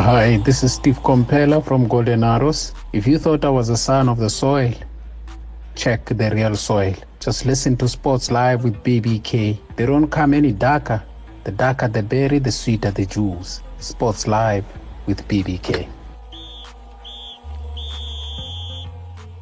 Hi, this is Steve Komphela from Golden Arrows. If you thought I was a son of the soil, check the real soil. Just listen to Sports Live with BBK. They don't come any darker. The darker the berry, the sweeter the juice. Sports Live with BBK.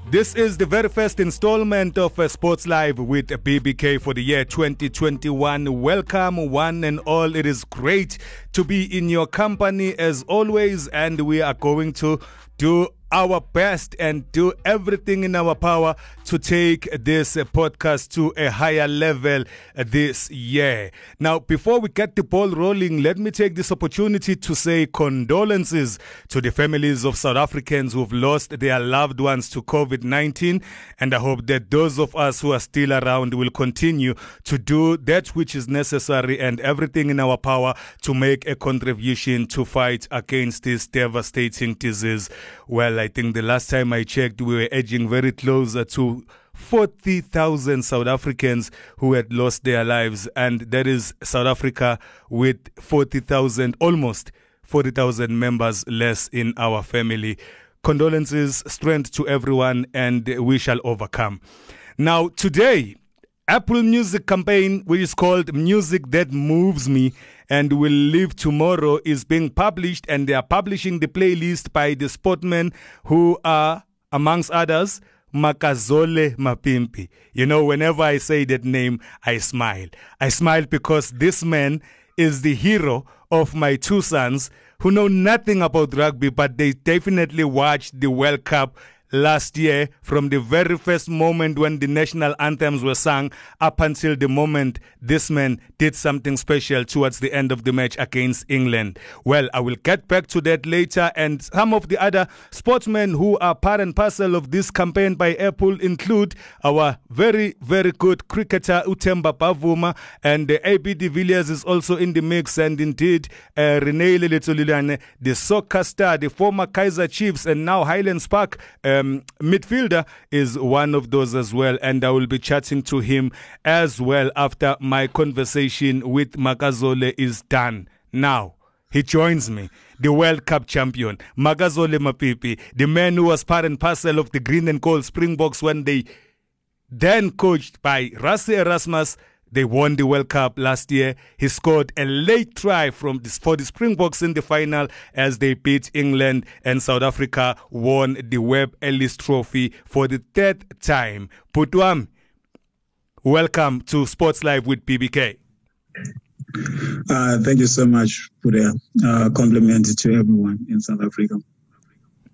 This is the very first installment of uh, Sports Live with BBK for the year 2021. Welcome, one and all. It is great to be in your company as always, and we are going to do our best and do everything in our power to take this podcast to a higher level this year. Now, before we get the ball rolling, let me take this opportunity to say condolences to the families of South Africans who've lost their loved ones to COVID 19. And I hope that those of us who are still around will continue to do that which is necessary and everything in our power to make a contribution to fight against this devastating disease. Well, I think the last time I checked, we were edging very close to 40,000 South Africans who had lost their lives, and that is South Africa with 40,000, almost 40,000 members less in our family. Condolences, strength to everyone, and we shall overcome. Now, today, Apple Music campaign, which is called Music That Moves Me and Will Live Tomorrow, is being published, and they are publishing the playlist by the sportmen who are, amongst others, Makazole Mapimpi. You know, whenever I say that name, I smile. I smile because this man is the hero of my two sons who know nothing about rugby, but they definitely watched the World Cup last year from the very first moment when the national anthems were sung up until the moment this man did something special towards the end of the match against England. Well, I will get back to that later. And some of the other sportsmen who are part and parcel of this campaign by Apple include our very, very good cricketer Uthemba Bavuma and uh, AB de Villiers is also in the mix. And indeed, uh, Rene Letsholonyane, the soccer star, the former Kaizer Chiefs and now Highlands Park. Uh, um, midfielder is one of those as well, and I will be chatting to him as well after my conversation with Makazole is done. Now, he joins me, the World Cup champion, Makazole Mapimpi, the man who was part and parcel of the green and gold Springboks when they then coached by Rassie Erasmus they won the World Cup last year. He scored a late try from this, for the Springboks in the final as they beat England and South Africa won the Webb Ellis Trophy for the third time. Putwam, welcome to Sports Live with BBK. Uh, thank you so much for the uh, compliment to everyone in South Africa.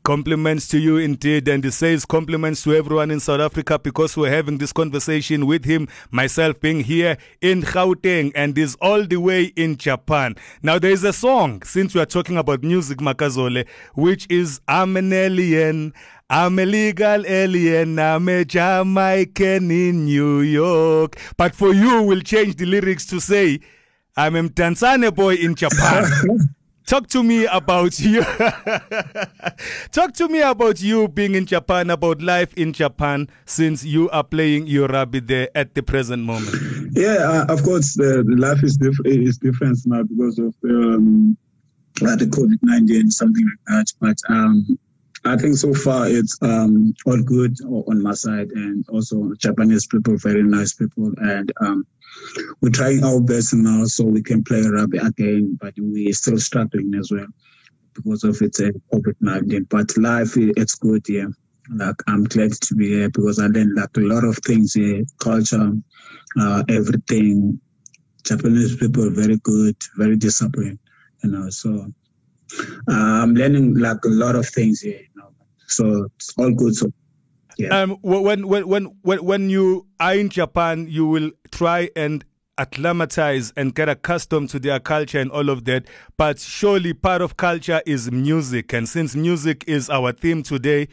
Compliments to you indeed, and he says compliments to everyone in South Africa because we're having this conversation with him, myself being here in Gauteng, and is all the way in Japan. Now, there is a song, since we are talking about music, Makazole, which is I'm an alien. I'm a legal alien. I'm a Jamaican in New York. But for you, we'll change the lyrics to say, I'm a Tanzania boy in Japan. Talk to me about you. Talk to me about you being in Japan, about life in Japan, since you are playing your rugby there at the present moment. Yeah, uh, of course, the, the life is, is different now because of um, uh, the COVID 19, something like that. But um, I think so far it's um, all good on my side, and also Japanese people, very nice people, and um, we're trying our best now so we can play rugby again, but we're still struggling as well because of it's a COVID nineteen. But life, it's good here. Like I'm glad to be here because I learned like a lot of things here, culture, uh, everything. Japanese people very good, very disciplined, you know. So uh, I'm learning like a lot of things here. So it's all good. So yeah. Um, when, when, when, when, when you are in Japan, you will try and acclimatize and get accustomed to their culture and all of that. But surely part of culture is music. And since music is our theme today,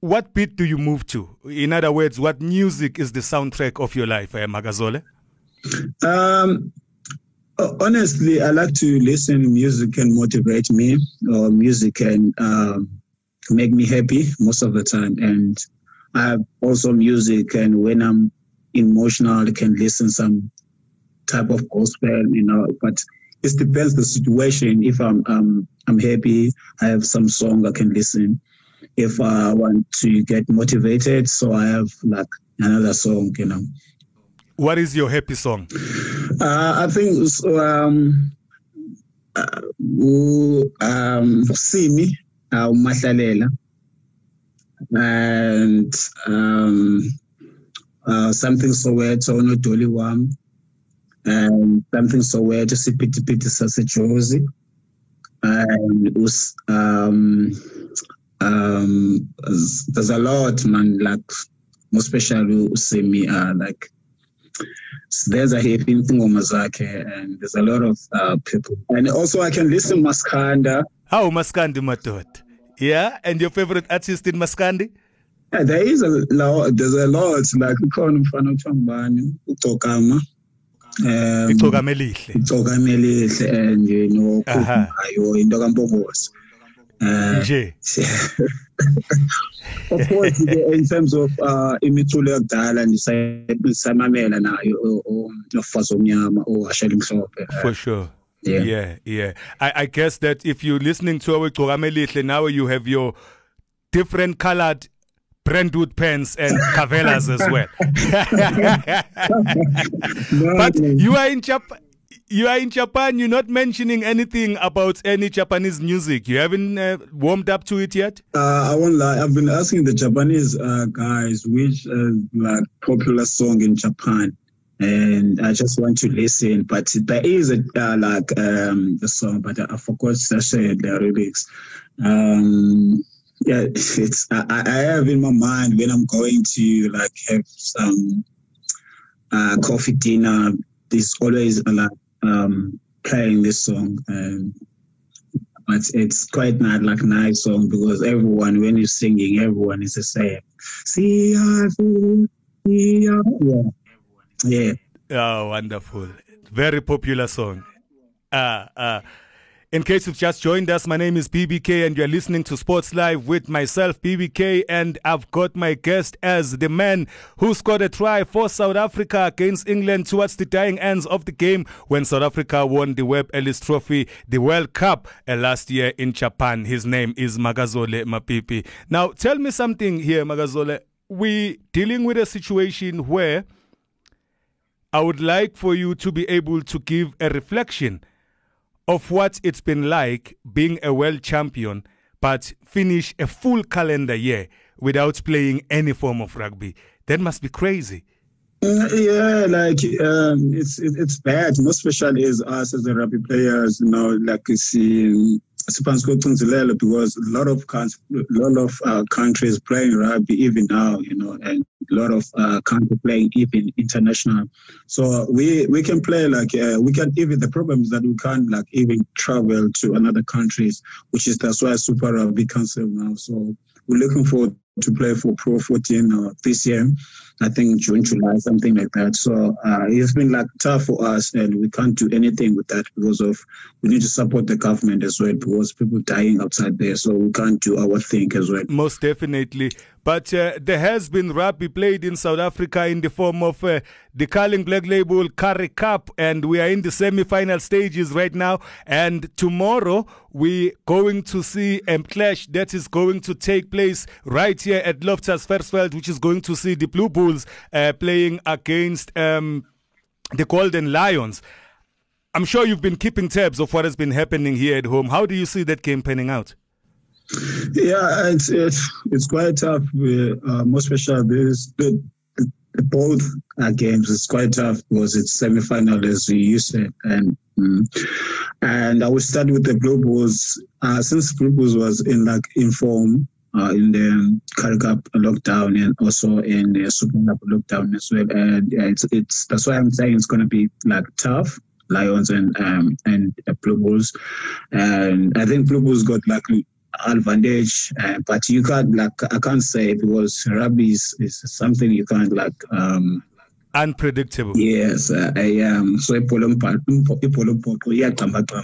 what beat do you move to? In other words, what music is the soundtrack of your life, eh, Makazole? Um, honestly, I like to listen music and motivate me, or music can um, make me happy most of the time. And I have also music, and when I'm emotional, I can listen some type of gospel, you know. But it depends the situation. If I'm um, I'm happy, I have some song I can listen. If I want to get motivated, so I have like another song, you know. What is your happy song? Uh, I think so, um, uh, um, see me, uh, Mahlalela, and um, uh, something Soweto, no Dolly Wam, and something Soweto, Sipitipiti Sasejozi, and was, um, um, there's a lot, man, like, most especially Usemi, uh, like, there's a happy ngoma zakhe and there's a lot of uh, people. And also i can listen maskanda how maskandi matot. Yeah? And your favorite artist in maskandi? Yeah, there is a lot there's a lot like ukhona umfana othiwa ngubani ugcokama um elihle. Elihle and nokhuphayo into kampombosi uh, nje. Of course in terms of uh imiculo yakudala ndisamamela nayo nofazi omnyama owashela imhlophe for sure Yeah. yeah, yeah. I, I guess that if you're listening to our Elihle now, you have your different colored Brentwood pens and Cavelas as well. but you are in Japan you are in Japan. You're not mentioning anything about any Japanese music. You haven't uh, warmed up to it yet. Uh, I won't lie. I've been asking the Japanese uh, guys which uh, like popular song in Japan, and I just want to listen. But there is a uh, like um, the song, but I forgot to say the lyrics. Um, yeah, it's I, I have in my mind when I'm going to like have some uh, coffee dinner. There's always lot um, playing this song. Um, but it's quite not like nice song because everyone, when you're singing, everyone is the same. See, yeah, yeah. Oh, wonderful! Very popular song. Ah, ah. In case you've just joined us, my name is BBK and you're listening to Sports Live with myself, BBK, and I've got my guest as the man who scored a try for South Africa against England towards the dying ends of the game when South Africa won the Webb Ellis Trophy, the World Cup uh, last year in Japan. His name is Makazole Mapimpi. Now, tell me something here, Makazole. We dealing with a situation where I would like for you to be able to give a reflection of what it's been like being a world champion, but finish a full calendar year without playing any form of rugby. That must be crazy. Uh, yeah, like um, it's it's bad, most especially as us as the rugby players. You know, like you because a lot of lot of uh, countries playing rugby even now, you know, and a lot of uh, countries playing even international. So we we can play like uh, we can even the problem is that we can't like even travel to another countries, which is that's why Super Rugby cancelled now. So we're looking forward to play for Pro 14 uh, this year. I think June, July, something like that. So uh, it's been like tough for us, and we can't do anything with that because of we need to support the government as well because people dying outside there. So we can't do our thing as well. Most definitely. But uh, there has been rugby played in South Africa in the form of uh, the Carling Black Label Currie Cup, and we are in the semi-final stages right now. And tomorrow we're going to see a clash that is going to take place right here at Loftus Versfeld, which is going to see the Blue Bulls uh, playing against um, the Golden Lions. I'm sure you've been keeping tabs of what has been happening here at home. How do you see that game panning out? Yeah, it's it's, it's quite tough. Uh, most especially this the, both uh, games. It's quite tough because it's semi-final as you said, and um, and I will start with the Blue Bulls. Uh, since Blue Bulls was in like in form uh, in the Currie Cup lockdown and also in the Super Cup lockdown as well, and it's it's that's why I'm saying it's to be like tough. Lions and um, and uh, Blue Bulls, and I think Blue Bulls got like advantage, uh, but you can't like I can't say because rugby is, is something you can't like um, unpredictable. Yes, uh, I am. So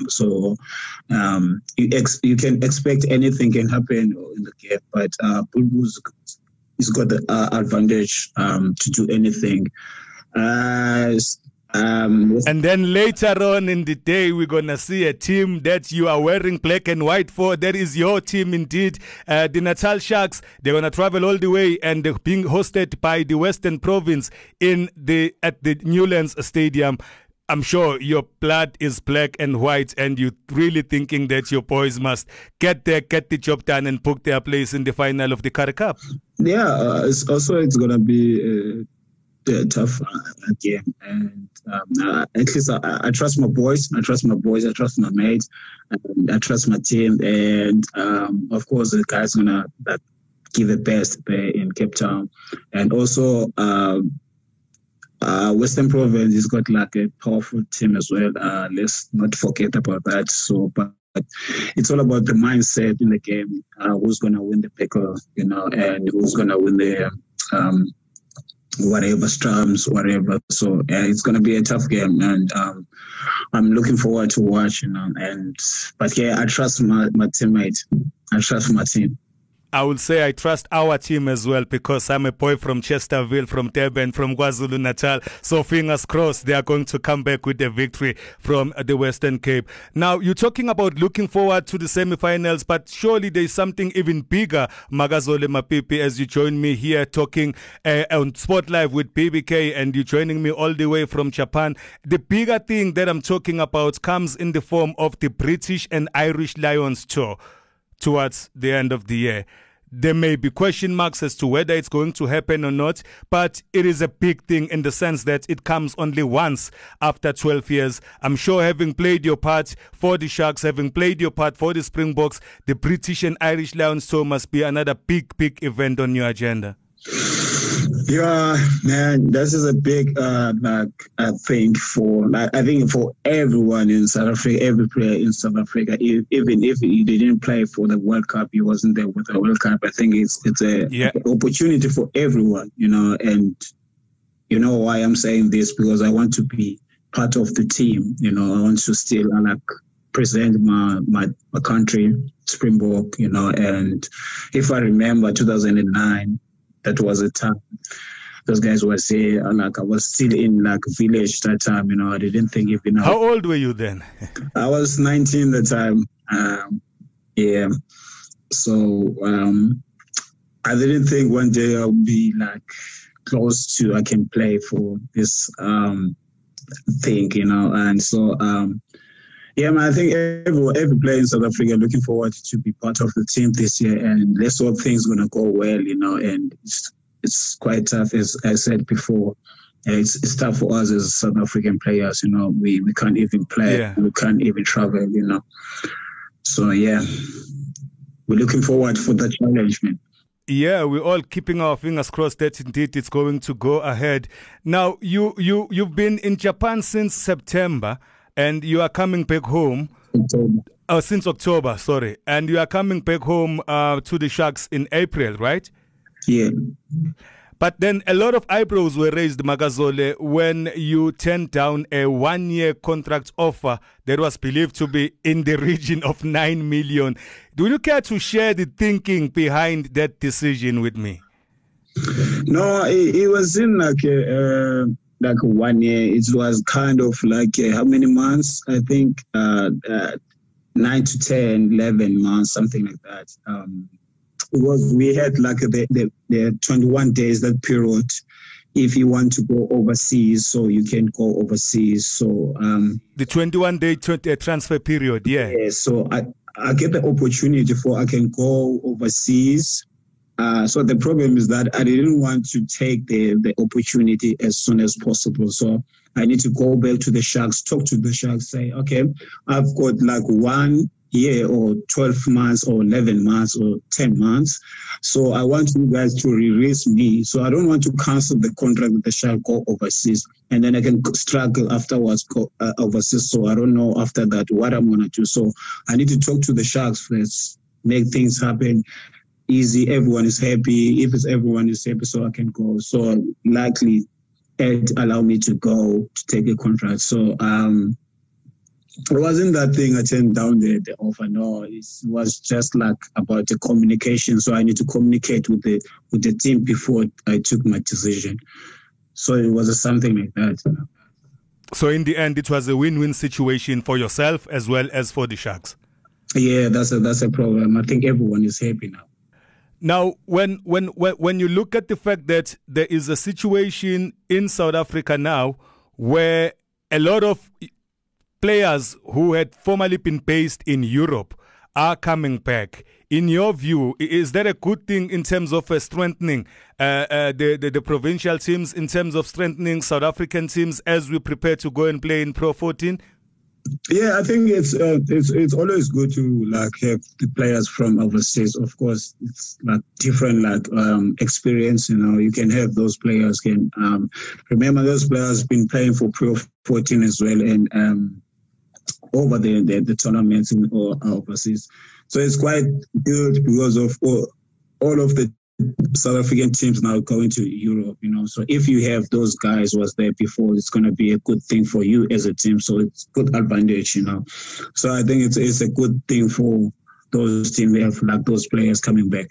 so um, you ex- you can expect anything can happen in the game, but uh, Blue Bulls he's got the uh, advantage um, to do anything. Uh, Um, and then later on in the day, we're going to see a team that you are wearing black and white for. That is your team indeed. Uh, the Natal Sharks, they're going to travel all the way and they're being hosted by the Western Province in the at the Newlands Stadium. I'm sure your blood is black and white, and you're really thinking that your boys must get there, get the job done, and book their place in the final of the Currie Cup. Yeah, uh, it's also it's gonna be uh, tough uh, game, and um, uh, at least I, I, trust my boys. I trust my boys. I trust my mates. I trust my team, and um, of course the guys gonna give the best in Cape Town, and also. Um, uh, Western Province has got like a powerful team as well. Uh, let's not forget about that. So, but it's all about the mindset in the game. Uh, who's going to win the pickle, you know, and who's going to win the um, whatever storms, whatever. So yeah, it's going to be a tough game, and um, I'm looking forward to watching. Know, and but yeah, I trust my my teammate. I trust my team. I would say I trust our team as well because I'm a boy from Chesterville, from Durban, from KwaZulu Natal. So fingers crossed they are going to come back with a victory from the Western Cape. Now you're talking about looking forward to the semi-finals, but surely there's something even bigger, Makazole Mapimpi, as you join me here talking uh, on Sport Live with BBK, and you're joining me all the way from Japan. The bigger thing that I'm talking about comes in the form of the British and Irish Lions tour towards the end of the year. There may be question marks as to whether it's going to happen or not, but it is a big thing in the sense that it comes only once after 12 years. I'm sure having played your part for the Sharks, having played your part for the Springboks, the British and Irish Lions tour must be another big, big event on your agenda. Yeah, man, this is a big uh, I think for like, I think for everyone in South Africa, every player in South Africa, even if he didn't play for the World Cup, he wasn't there with the World Cup. I think it's it's a yeah. opportunity for everyone, you know. And you know why I'm saying this because I want to be part of the team. You know, I want to still uh, like present my my, my country, Springbok. You know, and if I remember 2009 that was a time those guys were say like I was still in like village that time, you know, I didn't think even How old were you then? I was 19 the time. Um, yeah. So um, I didn't think one day I'll be like close to I can play for this um, thing, you know. And so um, yeah, man, I think every, every player in South Africa looking forward to be part of the team this year, and let's hope things gonna go well, you know. And it's, it's quite tough, as I said before. It's, it's tough for us as South African players, you know. We we can't even play, yeah. we can't even travel, you know. So yeah, we're looking forward for the challenge, man. Yeah, we're all keeping our fingers crossed that indeed it's going to go ahead. Now, you you you've been in Japan since September and you are coming back home. Uh, since October, sorry, and you are coming back home uh, to the Sharks in April, right? Yeah. But then a lot of eyebrows were raised, Makazole, when you turned down a one year contract offer that was believed to be in the region of 9 million. Do you care to share the thinking behind that decision with me? No, it, it was in like a, uh, like one year. It was kind of like uh, how many months? I think uh, uh, nine to 10, 11 months, something like that. Um, because we had like the, the, the 21 days, that period, if you want to go overseas, so you can go overseas. So um, the 21 day uh, transfer period, yeah. Yeah. So I, I get the opportunity for I can go overseas uh, so the problem is that I didn't want to take the, the opportunity as soon as possible. So I need to go back to the Sharks, talk to the Sharks, say, okay, I've got like one year or 12 months or 11 months or 10 months. So I want you guys to release me. So I don't want to cancel the contract with the Shark, go overseas. And then I can struggle afterwards, go uh, overseas. So I don't know after that what I'm going to do. So I need to talk to the Sharks first, make things happen easy, everyone is happy. If it's everyone is happy, so I can go. So likely Ed allowed me to go to take a contract. So um it wasn't that thing I turned down the, the offer. No, it was just like about the communication. So I need to communicate with the with the team before I took my decision. So it was something like that. So in the end, it was a win-win situation for yourself as well as for the Sharks. Yeah, that's a that's a problem. I think everyone is happy now. Now, when when when when you look at the fact that there is a situation in South Africa now where a lot of players who had formerly been based in Europe are coming back. In your view, is that a good thing in terms of uh, strengthening uh, uh, the, the, the provincial teams, in terms of strengthening South African teams as we prepare to go and play in Pro 14? Yeah, I think it's uh, it's it's always good to like have the players from overseas. Of course, it's like different like um, experience. You know, you can have those players can um, remember those players been playing for Pro 14 as well, and um, over the, the, the tournaments in or overseas. So it's quite good because of all, all of the South African teams now going to Europe, you know. So if you have those guys was there before, it's going to be a good thing for you as a team. So it's good advantage, you know. So I think it's it's a good thing for those teams. They have like those players coming back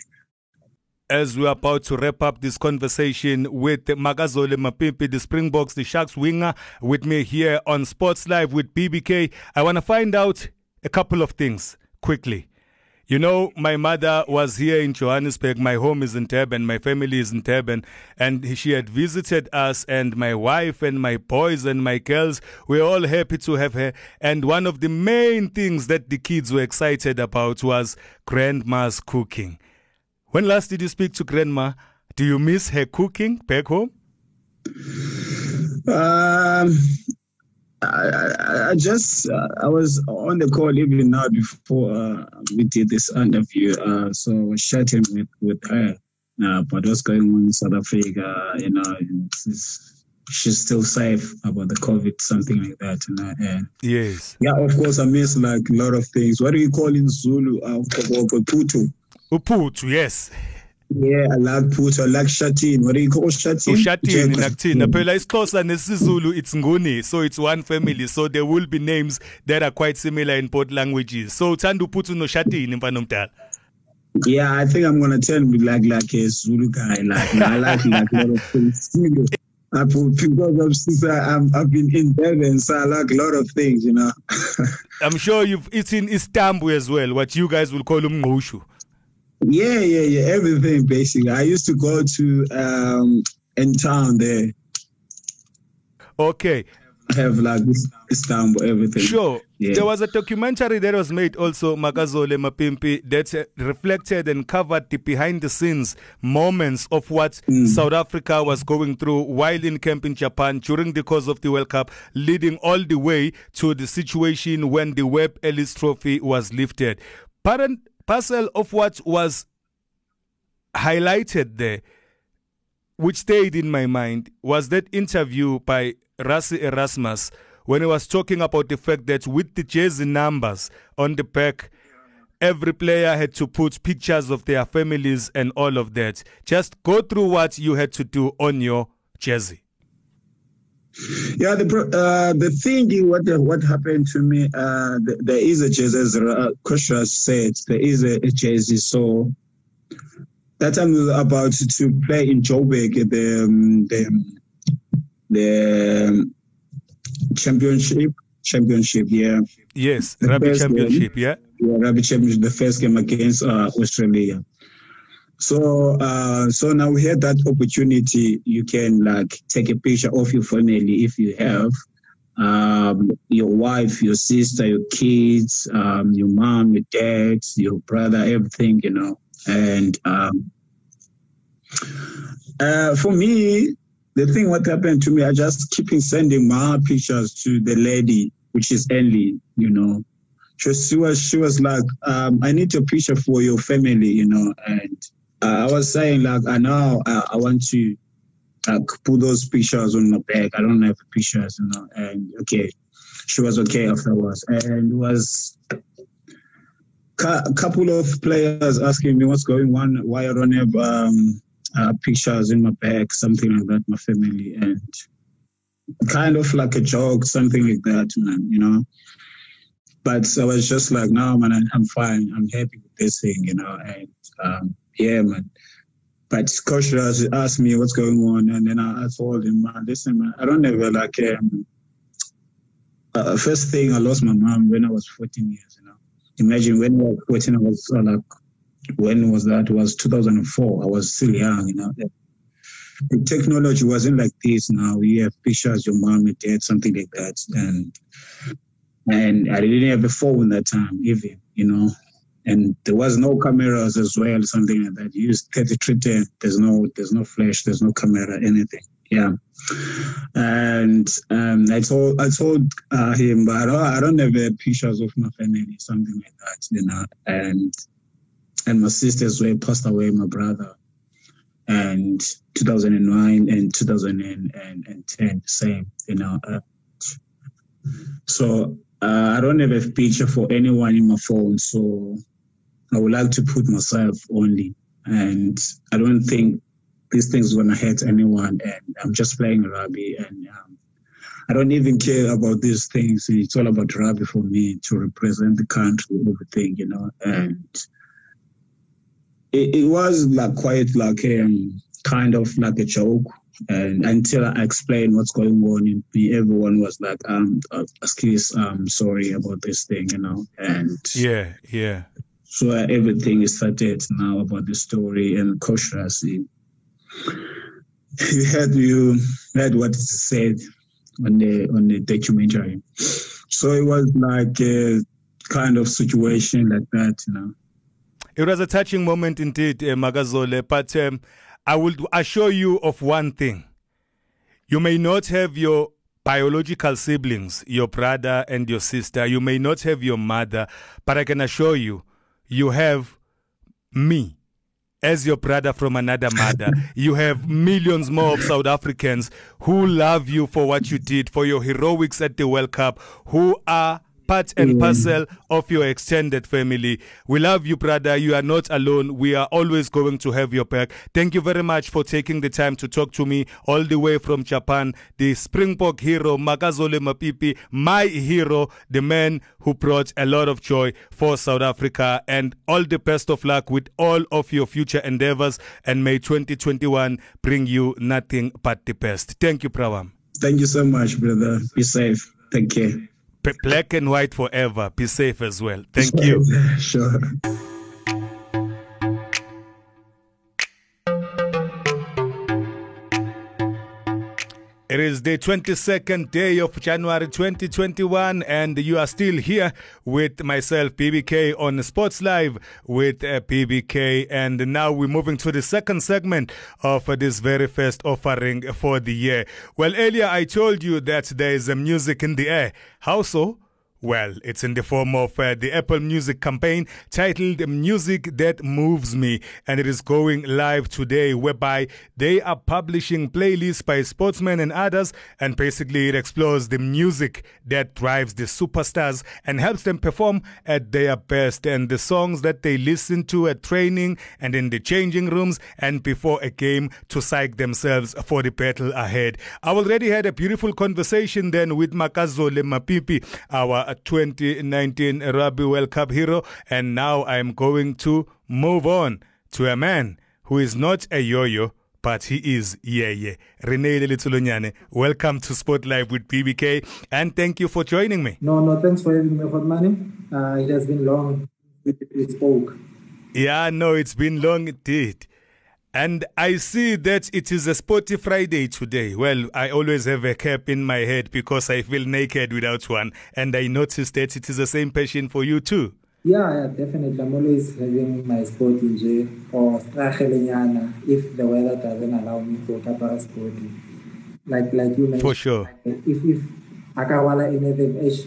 as we're about to wrap up this conversation with Makazole Mapimpi, the Springboks, the Sharks winger, with me here on Sports Live with BBK. I want to find out a couple of things quickly. You know, my mother was here in Johannesburg. My home is in Durban. My family is in Durban. And she had visited us, and my wife and my boys and my girls were all happy to have her. And one of the main things that the kids were excited about was grandma's cooking. When last did you speak to grandma? Do you miss her cooking back home? Um, I, I, just uh, I was on the call even now before uh, we did this interview. Uh, so I was chatting with with her. Uh, but what's going on in South Africa? You know, she's still safe about the COVID, something like that. You know, and yes, yeah, of course I miss like a lot of things. What do you call in Zulu? Uh, Putu. Uputhu, yes. Yeah, I like puthu, I like shatin. What do you call shatin? Oh, Ushatin nakuthina. Phela isiXhosa nesizulu it's nguni, so it's one family. So there will be names that are quite similar in both languages. So uthanda uputhu no shatin mfana omdala. Yeah, I think I'm gonna turn me like like a Zulu guy. Like I like like a lot of things. I because I'm, I've been in Durban, so I like a lot of things, you know. I'm sure you've eaten Istanbul as well, what you guys will call umngqushu. Yeah, yeah, yeah. Everything basically. I used to go to um in town there. Okay. Have like Istanbul, everything. Sure. Yeah. There was a documentary that was made also, Makazole Mapimpi, that reflected and covered the behind the scenes moments of what mm. South Africa was going through while in camp in Japan during the course of the World Cup, leading all the way to the situation when the Webb Ellis Trophy was lifted. Parent parcel of what was highlighted there, which stayed in my mind, was that interview by Rassie Erasmus when he was talking about the fact that with the jersey numbers on the back, every player had to put pictures of their families and all of that. Just go through what you had to do on your jersey. Yeah, the uh, the thing what what happened to me, uh, there is a jersey, as uh, said, there is a, a jersey. So that time were about to play in Joburg, the um, the the championship, championship, yeah. Yes, the rugby championship, game, yeah. Yeah, rugby championship, the first game against uh, Australia. So, uh, so now we had that opportunity. You can like take a picture of your family if you have um, your wife, your sister, your kids, um, your mom, your dad, your brother, everything, you know. And um, uh, for me, the thing what happened to me, I just keeping sending my pictures to the lady, which is Ellie, you know. She was she was like, um, I need a picture for your family, you know, and I was saying like I know I, want to like put those pictures on my back. I don't have pictures, you know. And okay, she was okay afterwards, and it was a couple of players asking me what's going on, why I don't have um, uh, pictures in my bag, something like that, my family, and kind of like a joke, something like that, man, you know. But I was just like, no, man, I'm fine. I'm happy with this thing, you know, and um, yeah, man. But coach asked me what's going on, and then I, I told him, man, listen, man, I don't ever like um, uh, first thing, I lost my mom when I was 14 years. You know, imagine when I was 14, I was uh, like, when was that? It was 2004. I was still young. You know, the technology wasn't like this. Now you have pictures, your mom, your dad, something like that, and and I didn't have a phone that time, even. You know, and there was no cameras as well, something like that. You used 3310. There's no, there's no flash, there's no camera, anything. Yeah. And um, I told, I told uh, him, but I don't, I don't have pictures of my family, something like that, you know. And and my sisters were passed away, my brother, and 2009 and 2010, same, you know. Uh, so uh, I don't have a picture for anyone in my phone, so I would like to put myself only. And I don't think these things are going to hurt anyone. And I'm just playing rugby and um, I don't even care about these things. It's all about rugby for me to represent the country, everything, you know. And it, it was like quite like um, kind of like a joke. And until I explained what's going on everyone was like, um, uh, excuse, um, sorry about this thing, you know. And yeah, yeah. So everything is started now about the story and Coach You heard you heard what is said on the on the documentary. So it was like a kind of situation like that, you know. It was a touching moment indeed, uh, Makazole. But um, I will assure you of one thing: you may not have your biological siblings, your brother and your sister. You may not have your mother, but I can assure you you have me as your brother from another mother. you have millions more of South Africans who love you for what you did, for your heroics at the World Cup, who are part and mm. parcel of your extended family. We love you, brother. You are not alone. We are always going to have your back. Thank you very much for taking the time to talk to me all the way from Japan. The Springbok hero, Makazole Mapimpi, my hero, the man who brought a lot of joy for South Africa. And all the best of luck with all of your future endeavors. And may 2021 bring you nothing but the best. Thank you, Prawam. Thank you so much, brother. Be safe. Thank you black and white forever. Be safe as well. Thank you. Sure. It is the 22nd day of January 2021, and you are still here with myself, BBK, on Sports Live with uh, BBK. And now we're moving to the second segment of uh, this very first offering for the year. Well, earlier I told you that there is a music in the air. How so? Well, it's in the form of uh, the Apple Music campaign titled Music That Moves Me, and it is going live today, whereby they are publishing playlists by sportsmen and others, and basically it explores the music that drives the superstars and helps them perform at their best, and the songs that they listen to at training and in the changing rooms and before a game to psych themselves for the battle ahead. I already had a beautiful conversation then with Makazole Mapimpi, our 2019 Rugby World Cup hero. And now I'm going to move on to a man who is not a yo-yo, but he is yeah yeah. Rene Letsholonyane, welcome to Sport Live with BBK, and thank you for joining me. No, no, thanks for having me, Hotmani. Uh, it has been long we spoke. Yeah, no, it's been long indeed. And I see that it is a sporty Friday today. Well, I always have a cap in my head because I feel naked without one. And I noticed that it is the same passion for you too. Yeah, yeah, definitely. I'm always having my sport in J or if the weather doesn't allow me to kapara sport. Like like you mentioned. For sure. If if akawala anything, it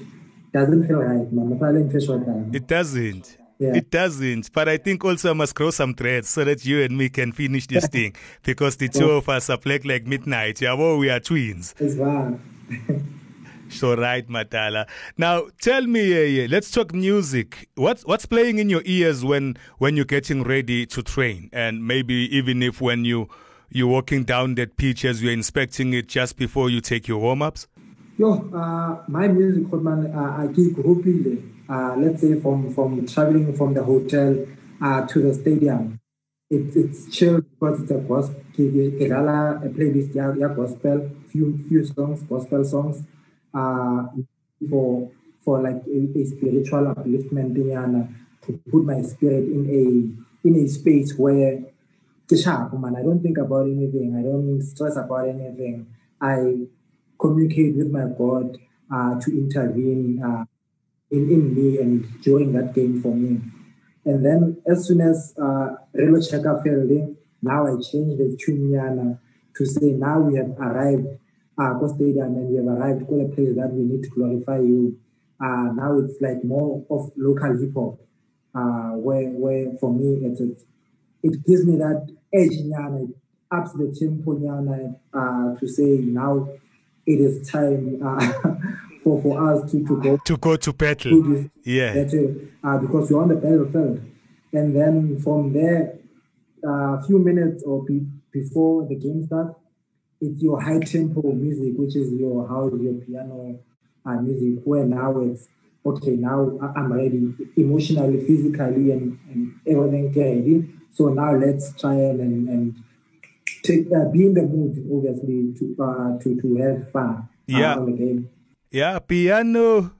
doesn't feel right. It doesn't. Yeah. It doesn't. But I think also I must cross some threads so that you and me can finish this thing. Because the two of us are black like midnight. Yeah, well, we are twins. It's wow. so right, Matala. Now tell me, uh, let's talk music. What's what's playing in your ears when when you're getting ready to train, and maybe even if when you you're walking down that pitch as you're inspecting it just before you take your warm ups. Yo, uh, my music, man, uh, I keep hoping uh, let's say from from traveling from the hotel uh, to the stadium. It's it's chill because it's a gospel. Kerala a playlist yeah, gospel, few few songs, gospel songs. Uh, for for like a, a spiritual upliftment to put my spirit in a in a space where man, I don't think about anything. I don't stress about anything. I communicate with my God uh, to intervene uh, in, in me and during that game for me. And then as soon as uh, Relo in, now I changed the tune to say now we have arrived uh, Go Stadium and we have arrived at a place that we need to glorify you. Uh, now it's like more of local hip hop, uh, where where for me it's, it's it gives me that edge nyana, ups the tempo nyana, uh, to say now it is time uh, for, for us to, to go to go to battle. To yeah, battle, uh, because you're on the battlefield, and then from there, a uh, few minutes or be, before the game starts, it's your high tempo music, which is your house, your piano uh, music, where now it's okay, now I'm ready emotionally, physically, and, and everything ready. So now let's try and, and take, uh, be in the mood, obviously, to uh, to to have fun uh, yeah. on the game. Yeah, piano.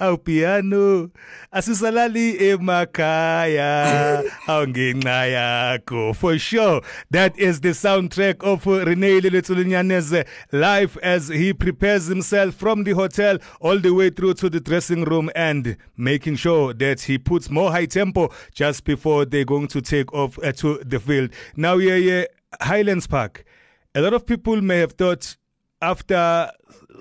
aw piano asisalali emakhaya awungenxa yakho for sure that is the soundtrack of Rene Letsholonyane's life as he prepares himself from the hotel all the way through to the dressing room and making sure that he puts more high tempo just before they're going to take off uh, to the field now yeah yeah Highlands Park a lot of people may have thought after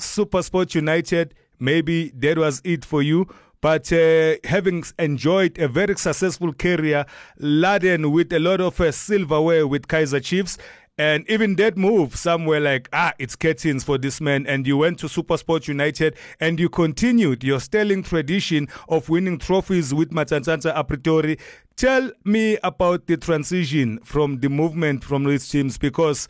Super Sport United maybe that was it for you. But uh, having enjoyed a very successful career laden with a lot of uh, silverware with Kaizer Chiefs, and even that move somewhere like, ah, it's curtains for this man. And you went to Supersport United and you continued your sterling tradition of winning trophies with Matsatsantsa Apritori. Tell me about the transition from the movement from these teams because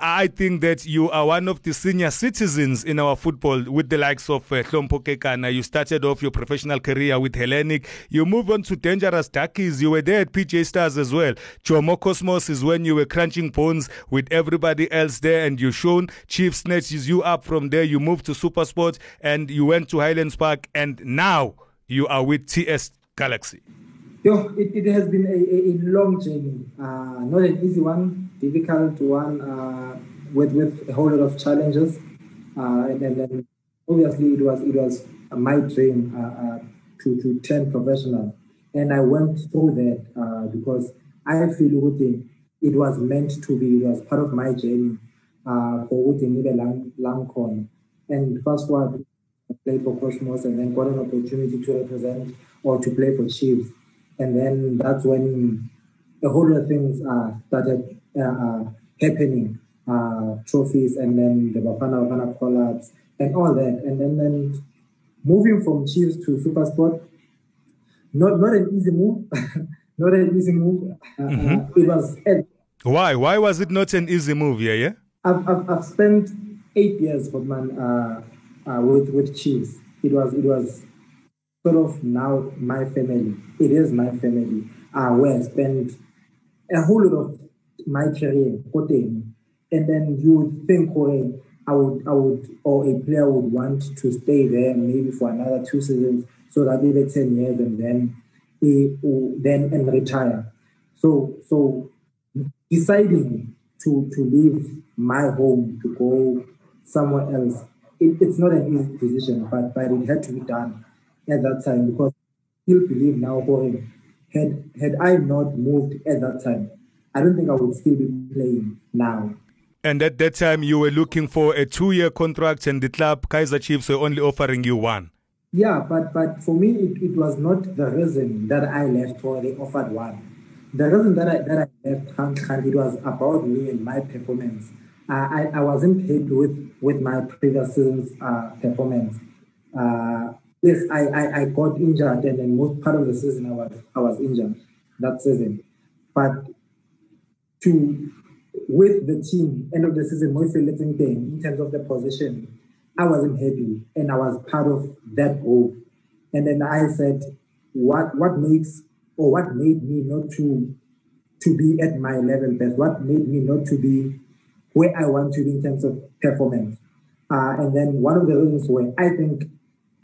I think that you are one of the senior citizens in our football with the likes of uh, Hlompo Kekana. You started off your professional career with Hellenic. You moved on to Dangerous Darkies. You were there at PJ Stars as well. Jomo Cosmos is when you were crunching bones with everybody else there and you shown Chief snatches you up from there. You moved to Super Sports and you went to Highlands Park and now you are with TS Galaxy. Yo, it, it has been a, a, long journey, uh, not an easy one, difficult one, uh, with with a whole lot of challenges, uh, and, and then obviously it was it was my dream uh, uh, to to turn professional, and I went through that uh, because I feel Uti, it was meant to be. It was part of my journey uh for Uti Nibe Langcon, and first one I played for Cosmos, and then got an opportunity to represent or to play for Chiefs and then that's when a whole lot of things uh, started uh, uh, happening, uh, trophies, and then the Bafana Bafana collabs, and all that. And then, then moving from Chiefs to Super Sport, not not an easy move, not an easy move. Uh, uh, mm-hmm. it was. Why? Why was it not an easy move? Yeah, yeah. I've, I've, I've spent eight years, but man, with with Chiefs. It was it was sort of now my family. It is my family uh, where I spent a whole lot of my career, and then you would think, oh, I would, I would, or a player would want to stay there maybe for another two seasons, so that maybe ten years, and then, he, then and retire. So, so deciding to to leave my home to go somewhere else, it, it's not an easy decision, but but it had to be done at that time because I still believe now, Jorge, had had I not moved at that time, I don't think I would still be playing now. And at that time, you were looking for a two-year contract, and the club Kaizer Chiefs were only offering you one. Yeah, but but for me, it, it was not the reason that I left or they offered one. The reason that I that I left it was about me and my performance. Uh, I, I wasn't paid with with my previous season's uh, performance. Uh, Yes, I, I, I got injured and then most part of the season I was I was injured that season. But to with the team, end of the season, most letting thing in terms of the position, I wasn't happy and I was part of that group. And then I said, what what makes or what made me not to to be at my level best? What made me not to be where I want to be in terms of performance? Uh, and then one of the reasons where I think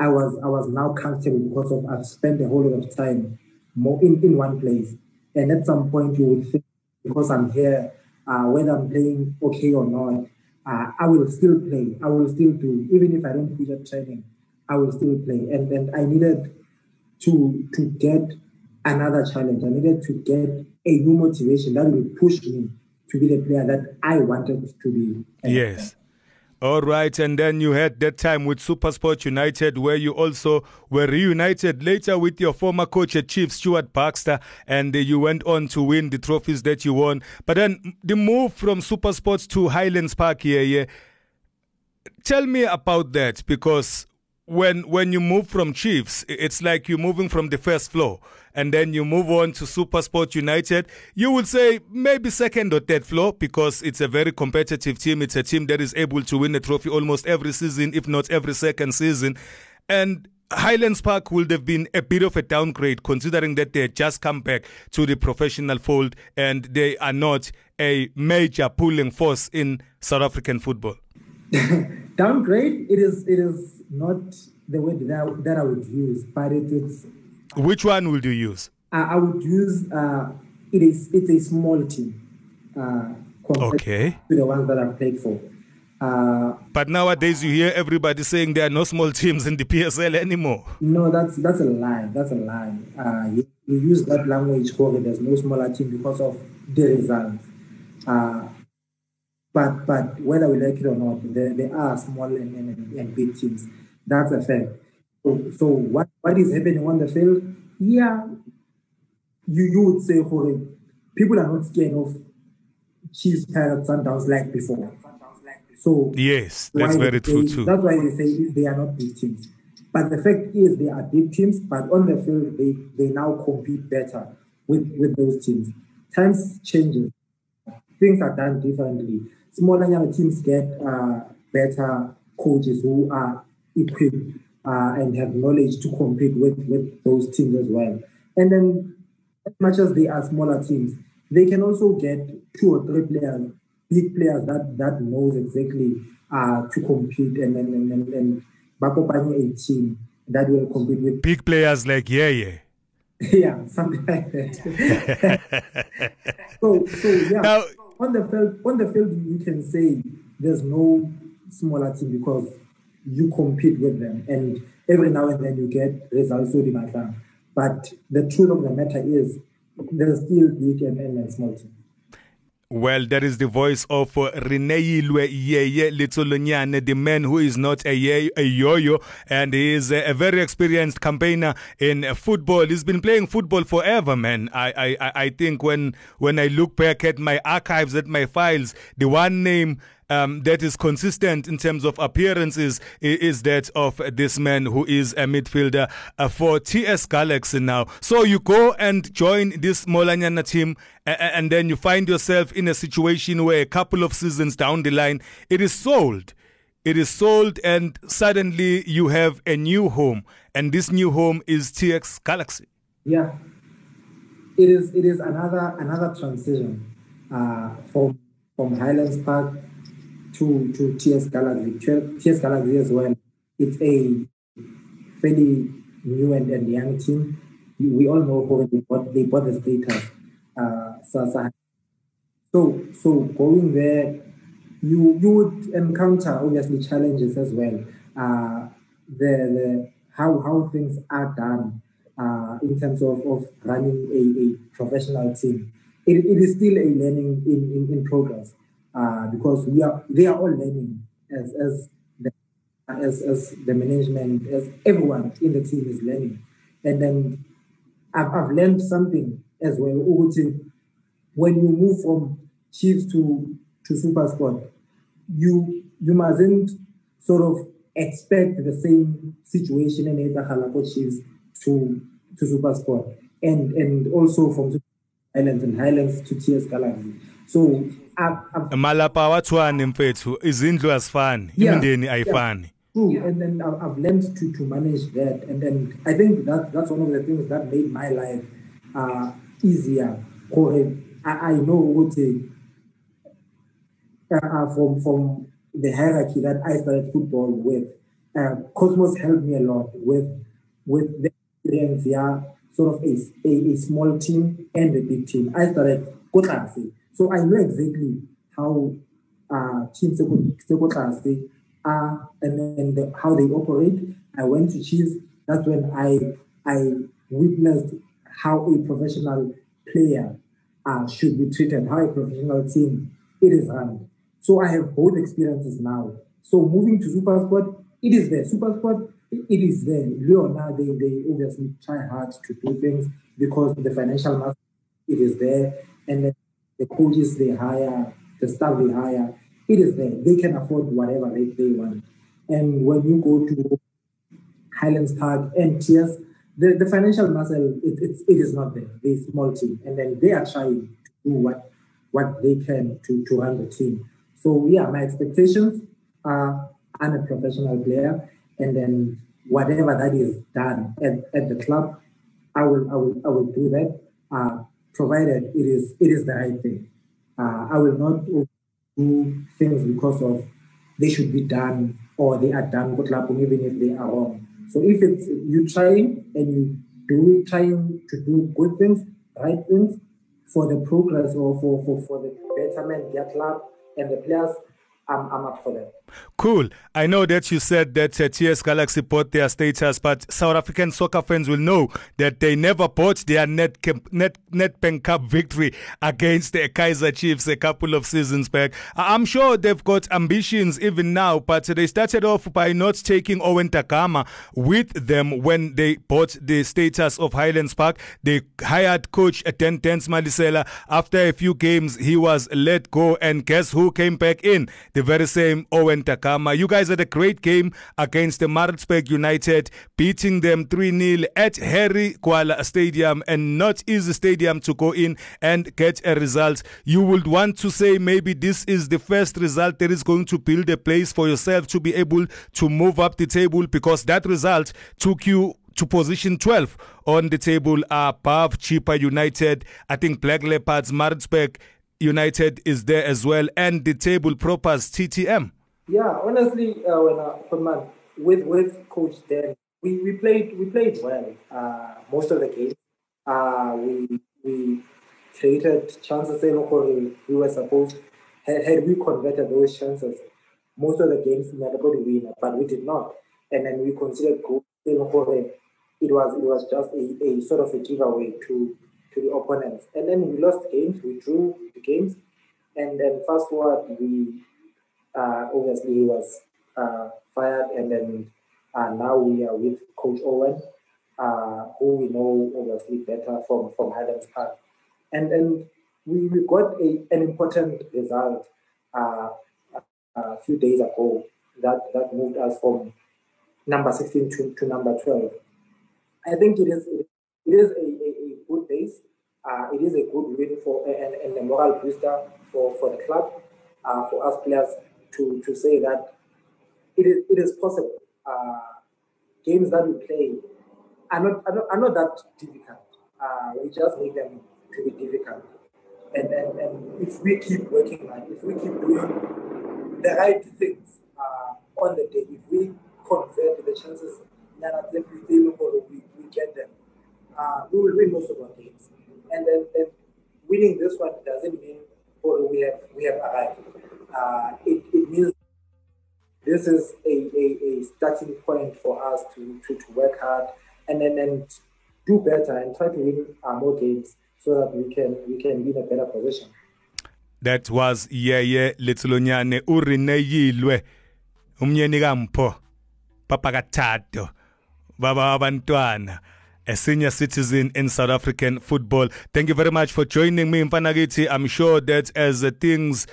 I was I was now comfortable because of I've spent a whole lot of time more in, in one place. And at some point you would think because I'm here, uh, whether I'm playing okay or not, uh, I will still play. I will still do, even if I don't push at training, I will still play. And and I needed to to get another challenge. I needed to get a new motivation that will push me to be the player that I wanted to be. Yes. All right, and then you had that time with Supersport United where you also were reunited later with your former coach at Chiefs, Stuart Baxter, and you went on to win the trophies that you won. But then the move from Supersport to Highlands Park here, yeah, tell me about that because when when you move from Chiefs, it's like you're moving from the first floor and then you move on to Supersport United. You would say maybe second or third floor because it's a very competitive team. It's a team that is able to win a trophy almost every season, if not every second season. And Highlands Park would have been a bit of a downgrade considering that they had just come back to the professional fold and they are not a major pulling force in South African football. downgrade, it is it is not the word that, that I would use, but it, it's. Which one would you use? I, I would use uh, it is it's a small team. Uh, okay. To the ones that I've played for. Uh, but nowadays you hear everybody saying there are no small teams in the PSL anymore. No, that's that's a lie. That's a lie. Uh, you, you, use that language, Jorge, there's no smaller team because of the results. Uh, but but whether we like it or not, there, there are small and, and, and big teams. That's a fact. So, so what, what is happening on the field? Yeah, you, you would say, Jorge, people are not scared of Chiefs, Pirates, Sundowns like before. So yes, that's very they, true too. That's why they say they are not big teams. But the fact is, they are big teams. But on the field, they, they now compete better with, with those teams. Times changes, things are done differently smaller young teams get uh, better coaches who are equipped uh, and have knowledge to compete with, with those teams as well. And then, as much as they are smaller teams, they can also get two or three players, big players that that knows exactly uh, to compete and and and, and, and a team that will compete with big players like yeah yeah. yeah, something like that. so, so yeah. Now, on the field, on the field, you can say there's no smaller team because you compete with them, and every now and then you get results with so But the truth of the matter is, there's still big and, and small team. Well, that is the voice of uh, Reneilwe Yeye Letsholonyane, the man who is not a, ye- a yo-yo and he is a, a, very experienced campaigner in football. He's been playing football forever, man. I, I, I think when, when I look back at my archives, at my files, the one name um, that is consistent in terms of appearances is that of this man who is a midfielder uh, for TS Galaxy now. So you go and join this Molanyana team, and then you find yourself in a situation where a couple of seasons down the line, it is sold. It is sold, and suddenly you have a new home, and this new home is TS Galaxy. Yeah, it is. It is another another transition uh, from from Highlands Park to, to TS Galaxy. TS Galaxy as well. It's a fairly new and, and young team. We all know how they bought, they bought the status. Uh, so, so, going there, you you would encounter obviously challenges as well. Uh, the, the how how things are done uh, in terms of, of running a, a professional team. It, it is still a learning in, in, in progress uh, because we are they are all learning as as the, as as the management as everyone in the team is learning, and then I've, I've learned something as well. When you move from Chiefs to to Super Sport, you you mustn't sort of expect the same situation in the Halako Chiefs to to Super Sport, and and also from Highlands and Highlands to TS Galaxy. So malapa awatshwani mfethu izindlu azifani imindeni ayifani True, and then I've learned to, to manage that, and then I think that that's one of the things that made my life uh, easier. I, I know what uh, from from the hierarchy that I started football with. uh, Cosmos helped me a lot with with the experience, yeah, sort of a, a, a small team and a big team. I started Kotlase. So I know exactly how uh, teams Kotlase are and then the, how they operate. I went to Chiefs. That's when I I witnessed how a professional player uh, should be treated, how a professional team it is run. So I have both experiences now. So moving to Super Sport, it is there. Super Sport, it is there. Leona, they, they obviously try hard to do things because the financial mass, it is there. And then the coaches they hire, the staff they hire, it is there. They can afford whatever they, they want. And when you go to Highlands Park and Tears, the, the financial muscle, it, it, it is not there. They're small team. And then they are trying to do what, what they can to, to run the team. So yeah, my expectations are I'm a professional player, and then whatever that is done at, at the club, I will I will I will do that, uh, provided it is it is the right thing. Uh, I will not do things because of they should be done or they are done good club even if they are wrong. So if it's you trying and you do trying to do good things, right things for the progress or for, for, for the betterment, their club and the players, I'm, I'm up for that. Cool. I know that you said that uh, TS Galaxy bought their status, but South African soccer fans will know that they never bought their net net Nedbank Cup victory against the Kaizer Chiefs a couple of seasons back. I'm sure they've got ambitions even now, but they started off by not taking Owen Da Gama with them when they bought the status of Highlands Park. They hired coach Dan Dance Malesela. After a few games, he was let go, and guess who came back in? The very same Owen Da Gama. You guys had a great game against the Maritzburg United, beating them 3 0 at Harry Gwala Stadium and not easy stadium to go in and get a result. You would want to say maybe this is the first result that is going to build a place for yourself to be able to move up the table because that result took you to position 12 on the table above Chippa United. I think Black Leopards, Maritzburg United is there as well, and the table propers TTM. Yeah, honestly, uh, when uh, with with Coach Dan, we, we played we played well uh, most of the game. Uh, we we created chances. In Okori we were supposed had, had we converted those chances, most of the games going to win, but we did not. And then we considered goal. It was it was just a, a sort of a giveaway to to the opponents. And then we lost games. We drew the games, and then fast forward we uh, obviously he was uh, fired, and then uh, now we are with Coach Owen, who we know obviously better from from Highlands Park, and and we, we got a, an important result uh, a few days ago that that moved us from number 16 to, to number 12. I think it is it is a, a, a good base. Uh, it is a good win for and, and a moral booster for, for the club, uh, for us players to, to say that it is, it is possible. Uh, games that we play are not, are not, are not that difficult. Uh, we just make them to be difficult. And, and, and if we keep working on if we keep doing the right things uh, on the day, if we convert the chances that we, we, we get them, uh, we will win most of our games. And then, then winning this one doesn't mean we have we have arrived uh, it, it means this is a, a, a, starting point for us to, to, to work hard and then and do better and try to win more games so that we can we can be in a better position. That was Yeye Letsholonyane Urineyilwe umnyeni kampho papa kathato baba abantwana a senior citizen in South African football. Thank you very much for joining me in Fanagiti. I'm sure that as things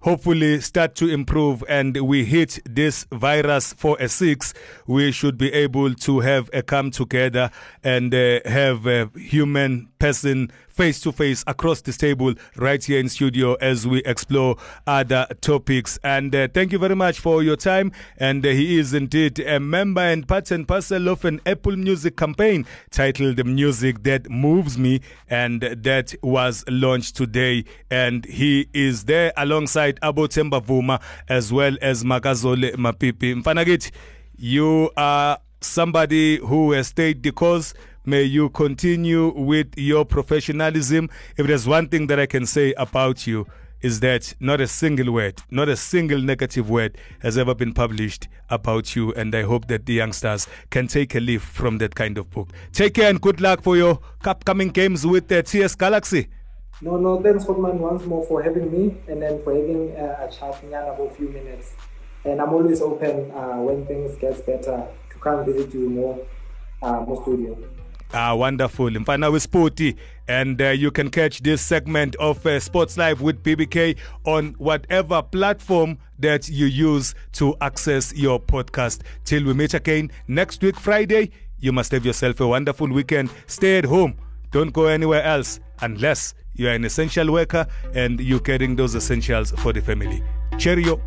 hopefully start to improve and we hit this virus for a six, we should be able to have a come together and uh, have a human person face to face across this table right here in studio as we explore other topics. And uh, thank you very much for your time. And uh, he is indeed a member and part and parcel of an Apple Music campaign titled The Music That Moves Me. And that was launched today. And he is there alongside Abo Temba Vuma as well as Makazole Mapimpi. Mfanagit, you are somebody who has stayed the course. May you continue with your professionalism. If there's one thing that I can say about you, is that not a single word, not a single negative word has ever been published about you. And I hope that the youngsters can take a leaf from that kind of book. Take care and good luck for your upcoming games with the TS Galaxy. No, no, thanks, Hotman, once more for having me and then for having uh, a chat for a few minutes. And I'm always open uh, when things get better to come visit you more, uh, more studio. Ah, wonderful. Mfana with Sporty. And uh, you can catch this segment of uh, Sports Live with BBK on whatever platform that you use to access your podcast. Till we meet again next week, Friday, you must have yourself a wonderful weekend. Stay at home. Don't go anywhere else unless you are an essential worker and you're carrying those essentials for the family. Cheerio.